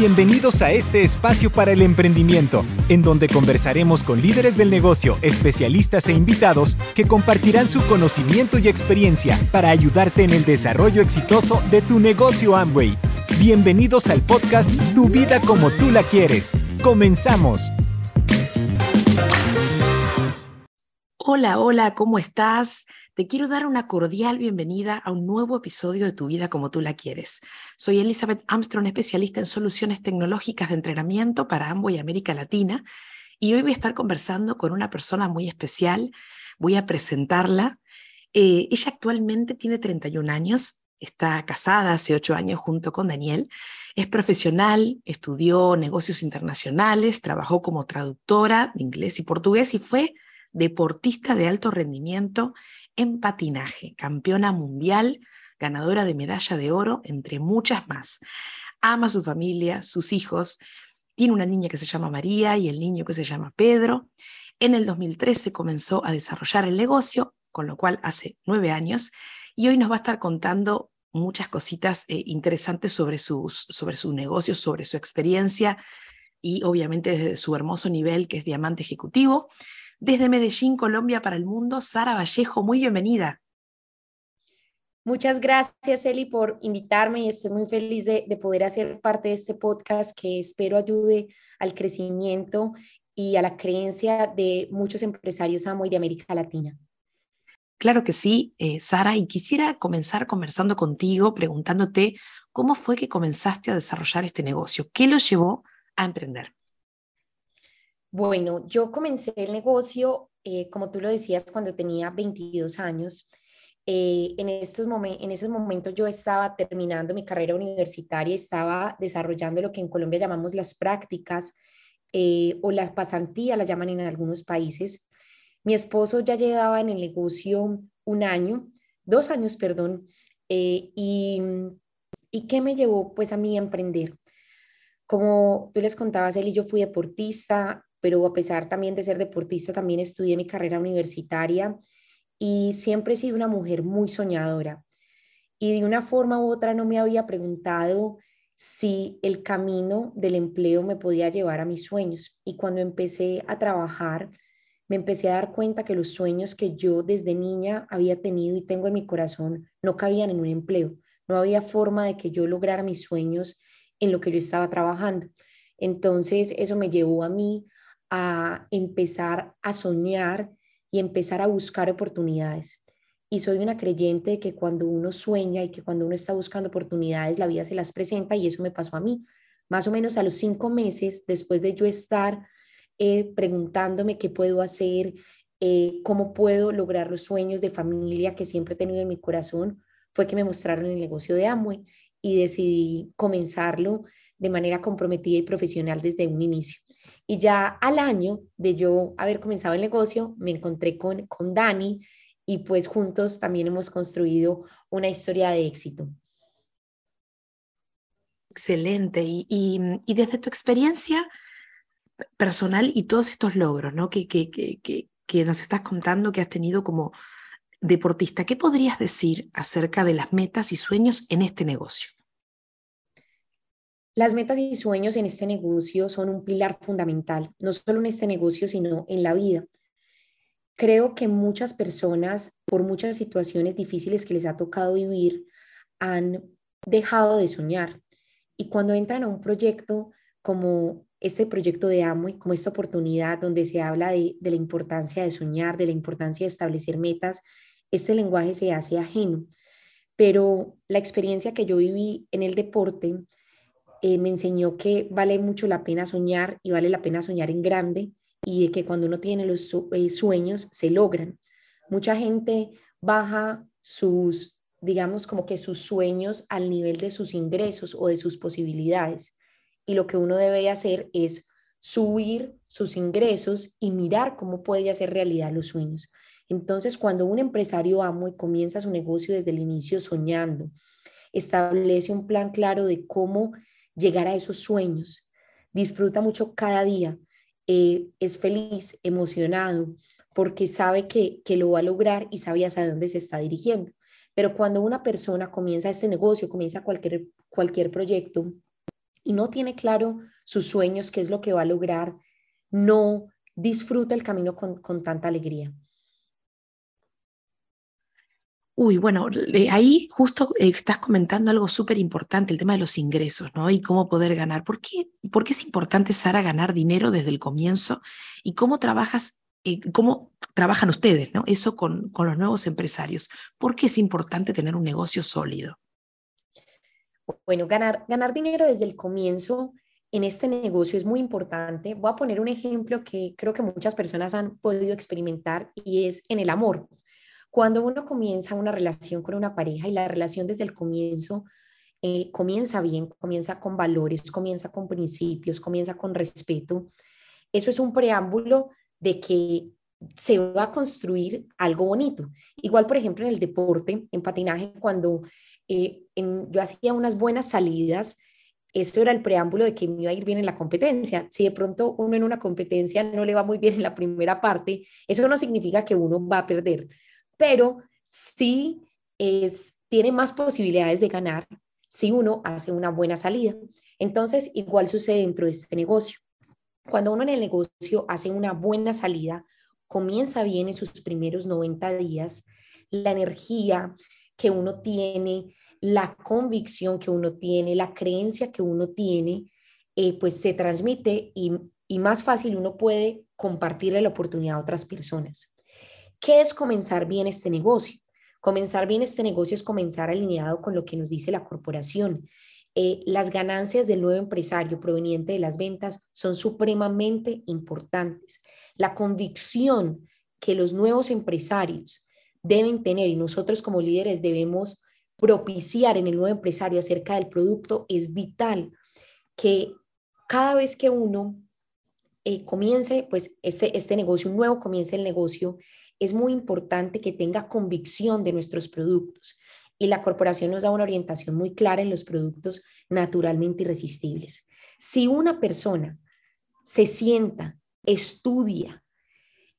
Bienvenidos a este espacio para el emprendimiento, en donde conversaremos con líderes del negocio, especialistas e invitados que compartirán su conocimiento y experiencia para ayudarte en el desarrollo exitoso de tu negocio Amway. Bienvenidos al podcast Tu vida como tú la quieres. Comenzamos. Hola, hola, ¿cómo estás? Te quiero dar una cordial bienvenida a un nuevo episodio de Tu vida como tú la quieres. Soy Elizabeth Armstrong, especialista en soluciones tecnológicas de entrenamiento para Amway América Latina, y hoy voy a estar conversando con una persona muy especial. Voy a presentarla. Eh, ella actualmente tiene 31 años, está casada hace 8 años junto con Daniel. Es profesional, estudió negocios internacionales, trabajó como traductora de inglés y portugués y fue deportista de alto rendimiento en patinaje, campeona mundial, ganadora de medalla de oro, entre muchas más. Ama su familia, sus hijos. Tiene una niña que se llama María y el niño que se llama Pedro. En el 2013 comenzó a desarrollar el negocio, con lo cual hace nueve años, y hoy nos va a estar contando muchas cositas eh, interesantes sobre, sus, sobre su negocio, sobre su experiencia y obviamente desde su hermoso nivel que es diamante ejecutivo. Desde Medellín, Colombia, para el mundo, Sara Vallejo, muy bienvenida. Muchas gracias, Eli, por invitarme y estoy muy feliz de, poder hacer parte de este podcast que espero ayude al crecimiento y a la creencia de muchos empresarios amo y de América Latina. Claro que sí, eh, Sara, y quisiera comenzar conversando contigo, preguntándote cómo fue que comenzaste a desarrollar este negocio, qué lo llevó a emprender. Bueno, yo comencé el negocio, eh, como tú lo decías, cuando tenía 22 años. Eh, en, estos en esos momentos yo estaba terminando mi carrera universitaria, estaba desarrollando lo que en Colombia llamamos las prácticas eh, o las pasantías, las llaman en algunos países. Mi esposo ya llegaba en el negocio un año, dos años, perdón, y, ¿y qué me llevó pues a mí a emprender? Como tú les contabas, él y yo fui deportista, pero a pesar también de ser deportista, también estudié mi carrera universitaria y siempre he sido una mujer muy soñadora. Y de una forma u otra no me había preguntado si el camino del empleo me podía llevar a mis sueños. Y cuando empecé a trabajar, me empecé a dar cuenta que los sueños que yo desde niña había tenido y tengo en mi corazón no cabían en un empleo. No había forma de que yo lograra mis sueños en lo que yo estaba trabajando. Entonces eso me llevó a mí a empezar a soñar y empezar a buscar oportunidades. Y soy una creyente de que cuando uno sueña y que cuando uno está buscando oportunidades, la vida se las presenta y eso me pasó a mí. Más o menos a los cinco meses después de yo estar eh, preguntándome qué puedo hacer, eh, cómo puedo lograr los sueños de familia que siempre he tenido en mi corazón, fue que me mostraron el negocio de Amway y decidí comenzarlo de manera comprometida y profesional desde un inicio. Y ya al año de yo haber comenzado el negocio, me encontré con, con Dani y pues juntos también hemos construido una historia de éxito. Excelente. Y, y, desde tu experiencia personal y todos estos logros ¿no? que, que, que, que nos estás contando que has tenido como deportista, ¿qué podrías decir acerca de las metas y sueños en este negocio? Las metas y sueños en este negocio son un pilar fundamental, no solo en este negocio, sino en la vida. Creo que muchas personas, por muchas situaciones difíciles que les ha tocado vivir, han dejado de soñar. Y cuando entran a un proyecto como este proyecto de y como esta oportunidad donde se habla de la importancia de soñar, de la importancia de establecer metas, este lenguaje se hace ajeno. Pero la experiencia que yo viví en el deporte, eh, me enseñó que vale mucho la pena soñar y vale la pena soñar en grande y de que cuando uno tiene los eh, sueños se logran. Mucha gente baja sus, digamos, como que sus sueños al nivel de sus ingresos o de sus posibilidades. Y lo que uno debe hacer es subir sus ingresos y mirar cómo puede hacer realidad los sueños. Entonces, cuando un empresario amo y comienza su negocio desde el inicio soñando, establece un plan claro de cómo llegar a esos sueños. Disfruta mucho cada día. Eh, es feliz, emocionado, porque sabe que, que lo va a lograr y sabe hacia dónde se está dirigiendo. Pero cuando una persona comienza este negocio, comienza cualquier, cualquier proyecto, y no tiene claro sus sueños, qué es lo que va a lograr, no disfruta el camino con, con tanta alegría. Uy, bueno, ahí justo eh, estás comentando algo súper importante, el tema de los ingresos, ¿no? Y cómo poder ganar. ¿Por qué, ¿Por qué es importante, Sara, ganar dinero desde el comienzo? ¿Y cómo trabajas, eh, cómo trabajan ustedes, ¿no? Eso con, con los nuevos empresarios. ¿Por qué es importante tener un negocio sólido? Bueno, ganar, ganar dinero desde el comienzo en este negocio es muy importante. Voy a poner un ejemplo que creo que muchas personas han podido experimentar y es en el amor. Cuando uno comienza una relación con una pareja y la relación desde el comienzo eh, comienza bien, comienza con valores, comienza con principios, comienza con respeto, eso es un preámbulo de que se va a construir algo bonito. Igual, por ejemplo, en el deporte, en patinaje, cuando eh, yo hacía unas buenas salidas, eso era el preámbulo de que me iba a ir bien en la competencia. Si de pronto uno en una competencia no le va muy bien en la primera parte, eso no significa que uno va a perder pero sí tiene más posibilidades de ganar si uno hace una buena salida. Entonces, igual sucede dentro de este negocio. Cuando uno en el negocio hace una buena salida, comienza bien en sus primeros 90 días, la energía que uno tiene, la convicción que uno tiene, la creencia que uno tiene, eh, pues se transmite y, y más fácil uno puede compartirle la oportunidad a otras personas. ¿Qué es comenzar bien este negocio? Comenzar bien este negocio es comenzar alineado con lo que nos dice la corporación. Eh, las ganancias del nuevo empresario proveniente de las ventas son supremamente importantes. La convicción que los nuevos empresarios deben tener y nosotros como líderes debemos propiciar en el nuevo empresario acerca del producto es vital. Que cada vez que uno eh, comience, pues este, este negocio, un nuevo comience el negocio, es muy importante que tenga convicción de nuestros productos y la corporación nos da una orientación muy clara en los productos naturalmente irresistibles. Si una persona se sienta, estudia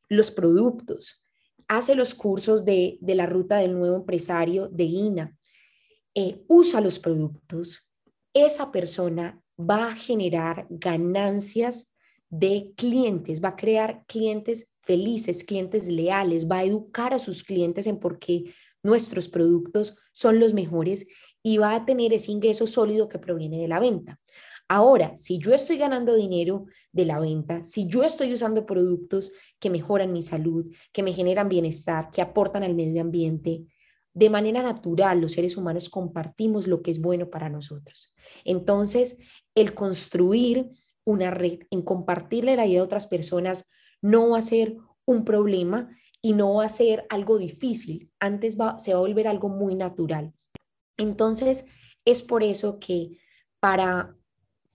los productos, hace los cursos de, la ruta del nuevo empresario de INA, eh, usa los productos, esa persona va a generar ganancias de clientes, va a crear clientes felices, clientes leales, va a educar a sus clientes en por qué nuestros productos son los mejores y va a tener ese ingreso sólido que proviene de la venta. Ahora, si yo estoy ganando dinero de la venta, si yo estoy usando productos que mejoran mi salud, que me generan bienestar, que aportan al medio ambiente, de manera natural los seres humanos compartimos lo que es bueno para nosotros. Entonces, el construir una red, en compartirle la idea a otras personas, no va a ser un problema y no va a ser algo difícil, antes va, se va a volver algo muy natural. Entonces, es por eso que para,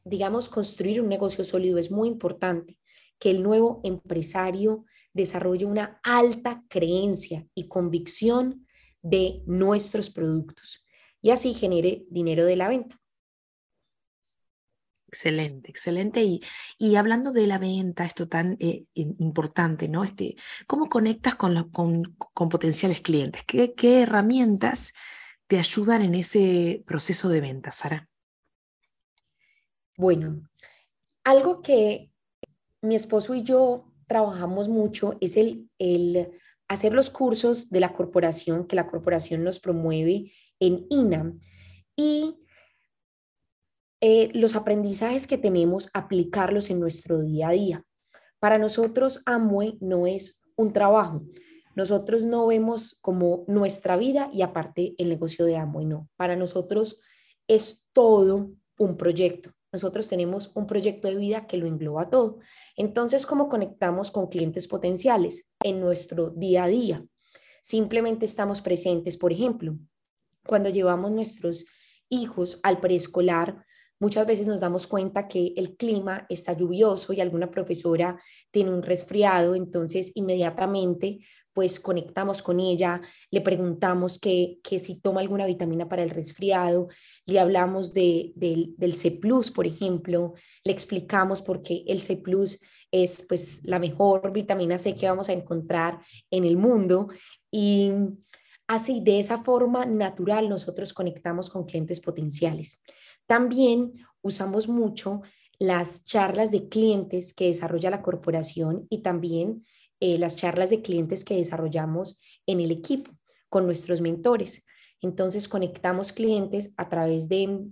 digamos, construir un negocio sólido es muy importante que el nuevo empresario desarrolle una alta creencia y convicción de nuestros productos y así genere dinero de la venta. Excelente, excelente. Y, y, hablando de la venta, esto tan eh, importante, ¿no? Este, ¿Cómo conectas con, los, con, con potenciales clientes? ¿Qué, ¿Qué, herramientas te ayudan en ese proceso de venta, Sara? Bueno, algo que mi esposo y yo trabajamos mucho es el, el hacer los cursos de la corporación, que la corporación nos promueve en INAM. Y eh, los aprendizajes que tenemos, aplicarlos en nuestro día a día. Para nosotros, Amway no es un trabajo. Nosotros no vemos como nuestra vida y aparte el negocio de Amway, no. Para nosotros es todo un proyecto. Nosotros tenemos un proyecto de vida que lo engloba todo. Entonces, ¿cómo conectamos con clientes potenciales en nuestro día a día? Simplemente estamos presentes, por ejemplo, cuando llevamos nuestros hijos al preescolar, Muchas veces nos damos cuenta que el clima está lluvioso y alguna profesora tiene un resfriado, entonces inmediatamente pues conectamos con ella, le preguntamos que, si toma alguna vitamina para el resfriado, le hablamos de, del C ⁇ por ejemplo, le explicamos por qué el C ⁇ es pues la mejor vitamina C que vamos a encontrar en el mundo y así de esa forma natural nosotros conectamos con clientes potenciales. También usamos mucho las charlas de clientes que desarrolla la corporación y también eh, las charlas de clientes que desarrollamos en el equipo con nuestros mentores. Entonces conectamos clientes a través de,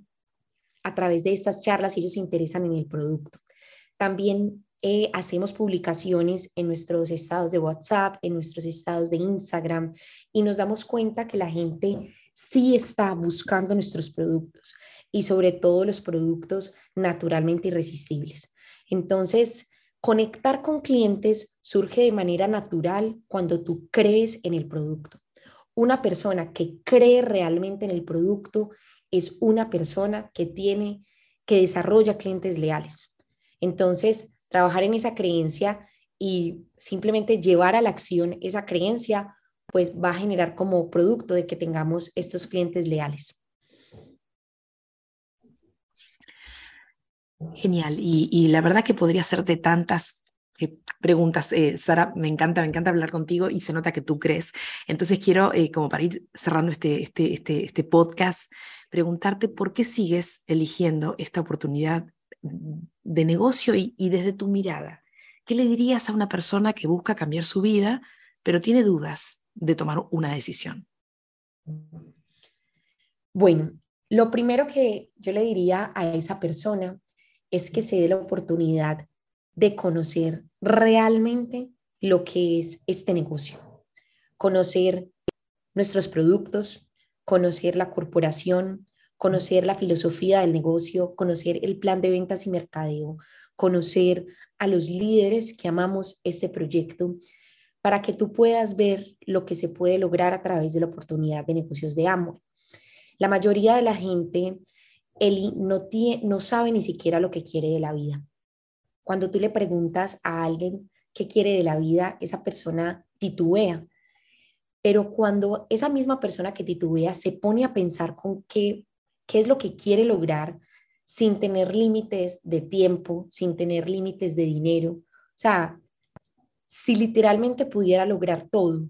a través de estas charlas, ellos se interesan en el producto. También eh, hacemos publicaciones en nuestros estados de WhatsApp, en nuestros estados de Instagram y nos damos cuenta que la gente sí está buscando nuestros productos y sobre todo los productos naturalmente irresistibles. Entonces, conectar con clientes surge de manera natural cuando tú crees en el producto. Una persona que cree realmente en el producto es una persona que tiene, que desarrolla clientes leales. Entonces, trabajar en esa creencia y simplemente llevar a la acción esa creencia, pues va a generar como producto de que tengamos estos clientes leales. Genial. Y, la verdad que podría hacerte tantas eh, preguntas. Eh, Sara, me encanta, me encanta hablar contigo y se nota que tú crees. Entonces quiero, eh, como para ir cerrando este, este, este, este podcast, preguntarte por qué sigues eligiendo esta oportunidad de negocio y, y desde tu mirada. ¿Qué le dirías a una persona que busca cambiar su vida, pero tiene dudas de tomar una decisión? Bueno, lo primero que yo le diría a esa persona es que se dé la oportunidad de conocer realmente lo que es este negocio, conocer nuestros productos, conocer la corporación, conocer la filosofía del negocio, conocer el plan de ventas y mercadeo, conocer a los líderes que amamos este proyecto, para que tú puedas ver lo que se puede lograr a través de la oportunidad de negocios de Amway. La mayoría de la gente Eli no, tiene, no sabe ni siquiera lo que quiere de la vida. Cuando tú le preguntas a alguien qué quiere de la vida, esa persona titubea. Pero cuando esa misma persona que titubea se pone a pensar con qué, qué es lo que quiere lograr sin tener límites de tiempo, sin tener límites de dinero, o sea, si literalmente pudiera lograr todo,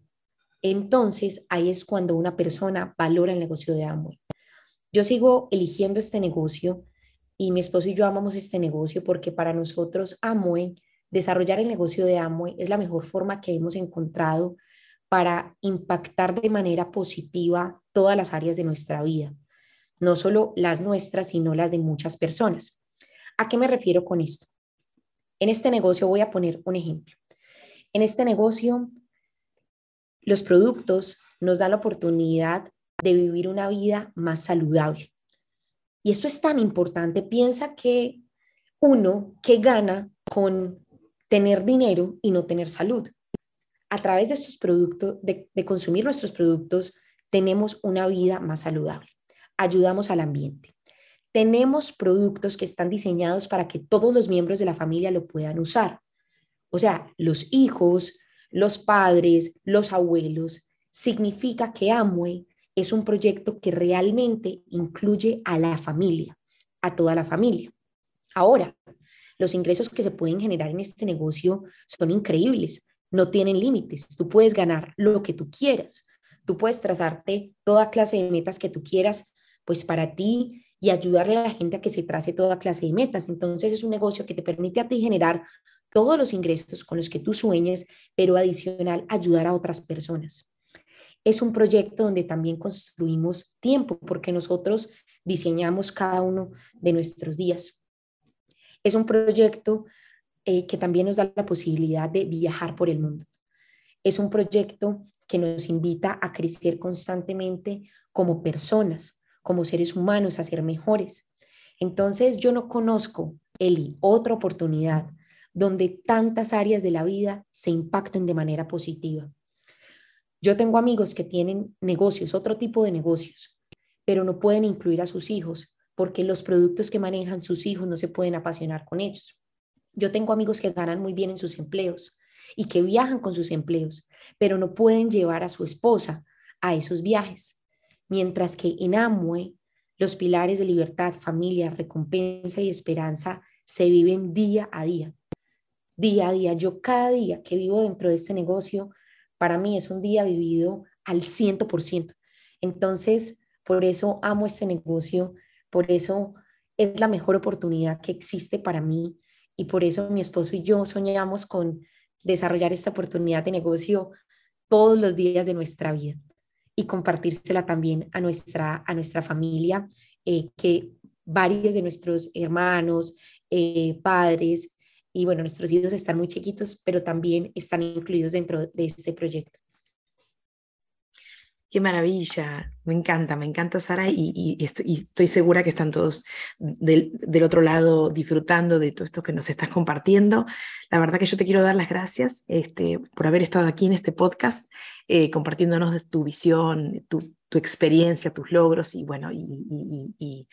entonces ahí es cuando una persona valora el negocio de Amway. Yo sigo eligiendo este negocio y mi esposo y yo amamos este negocio porque para nosotros Amway, desarrollar el negocio de Amway es la mejor forma que hemos encontrado para impactar de manera positiva todas las áreas de nuestra vida, no solo las nuestras, sino las de muchas personas. ¿A qué me refiero con esto? En este negocio voy a poner un ejemplo. En este negocio, los productos nos dan la oportunidad de vivir una vida más saludable. Y esto es tan importante. Piensa que uno que gana con tener dinero y no tener salud. A través de estos productos, de, consumir nuestros productos, tenemos una vida más saludable. Ayudamos al ambiente. Tenemos productos que están diseñados para que todos los miembros de la familia lo puedan usar. O sea, los hijos, los padres, los abuelos. Significa que Amway es un proyecto que realmente incluye a la familia, a toda la familia. Ahora, los ingresos que se pueden generar en este negocio son increíbles, no tienen límites. Tú puedes ganar lo que tú quieras. Tú puedes trazarte toda clase de metas que tú quieras, pues para ti y ayudarle a la gente a que se trace toda clase de metas. Entonces es un negocio que te permite a ti generar todos los ingresos con los que tú sueñes, pero adicional ayudar a otras personas es un proyecto donde también construimos tiempo, porque nosotros diseñamos cada uno de nuestros días. Es un proyecto eh, que también nos da la posibilidad de viajar por el mundo. Es un proyecto que nos invita a crecer constantemente como personas, como seres humanos, a ser mejores. Entonces yo no conozco, Eli, otra oportunidad donde tantas áreas de la vida se impacten de manera positiva. Yo tengo amigos que tienen negocios, otro tipo de negocios, pero no pueden incluir a sus hijos porque los productos que manejan sus hijos no se pueden apasionar con ellos. Yo tengo amigos que ganan muy bien en sus empleos y que viajan con sus empleos, pero no pueden llevar a su esposa a esos viajes. Mientras que en Amway, los pilares de libertad, familia, recompensa y esperanza se viven día a día. Día a día, yo cada día que vivo dentro de este negocio para mí es un día vivido al 100%. Entonces, por eso amo este negocio, por eso es la mejor oportunidad que existe para mí y por eso mi esposo y yo soñamos con desarrollar esta oportunidad de negocio todos los días de nuestra vida y compartírsela también a nuestra, a nuestra familia, eh, que varios de nuestros hermanos, eh, padres y bueno, nuestros hijos están muy chiquitos, pero también están incluidos dentro de este proyecto. Qué maravilla, me encanta, me encanta Sara y, estoy, segura que están todos del, otro lado disfrutando de todo esto que nos estás compartiendo. La verdad que yo te quiero dar las gracias este, por haber estado aquí en este podcast, eh, compartiéndonos tu visión, tu, tu, experiencia, tus logros y bueno, y,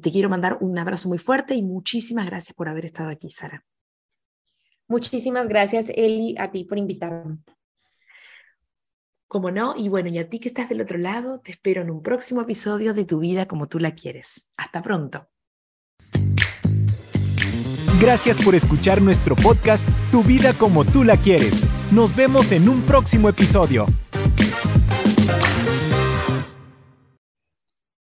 te quiero mandar un abrazo muy fuerte y muchísimas gracias por haber estado aquí, Sara. Muchísimas gracias, Eli, a ti por invitarme. Como no, y bueno, y a ti que estás del otro lado, te espero en un próximo episodio de Tu vida como tú la quieres. Hasta pronto. Gracias por escuchar nuestro podcast Tu vida como tú la quieres. Nos vemos en un próximo episodio.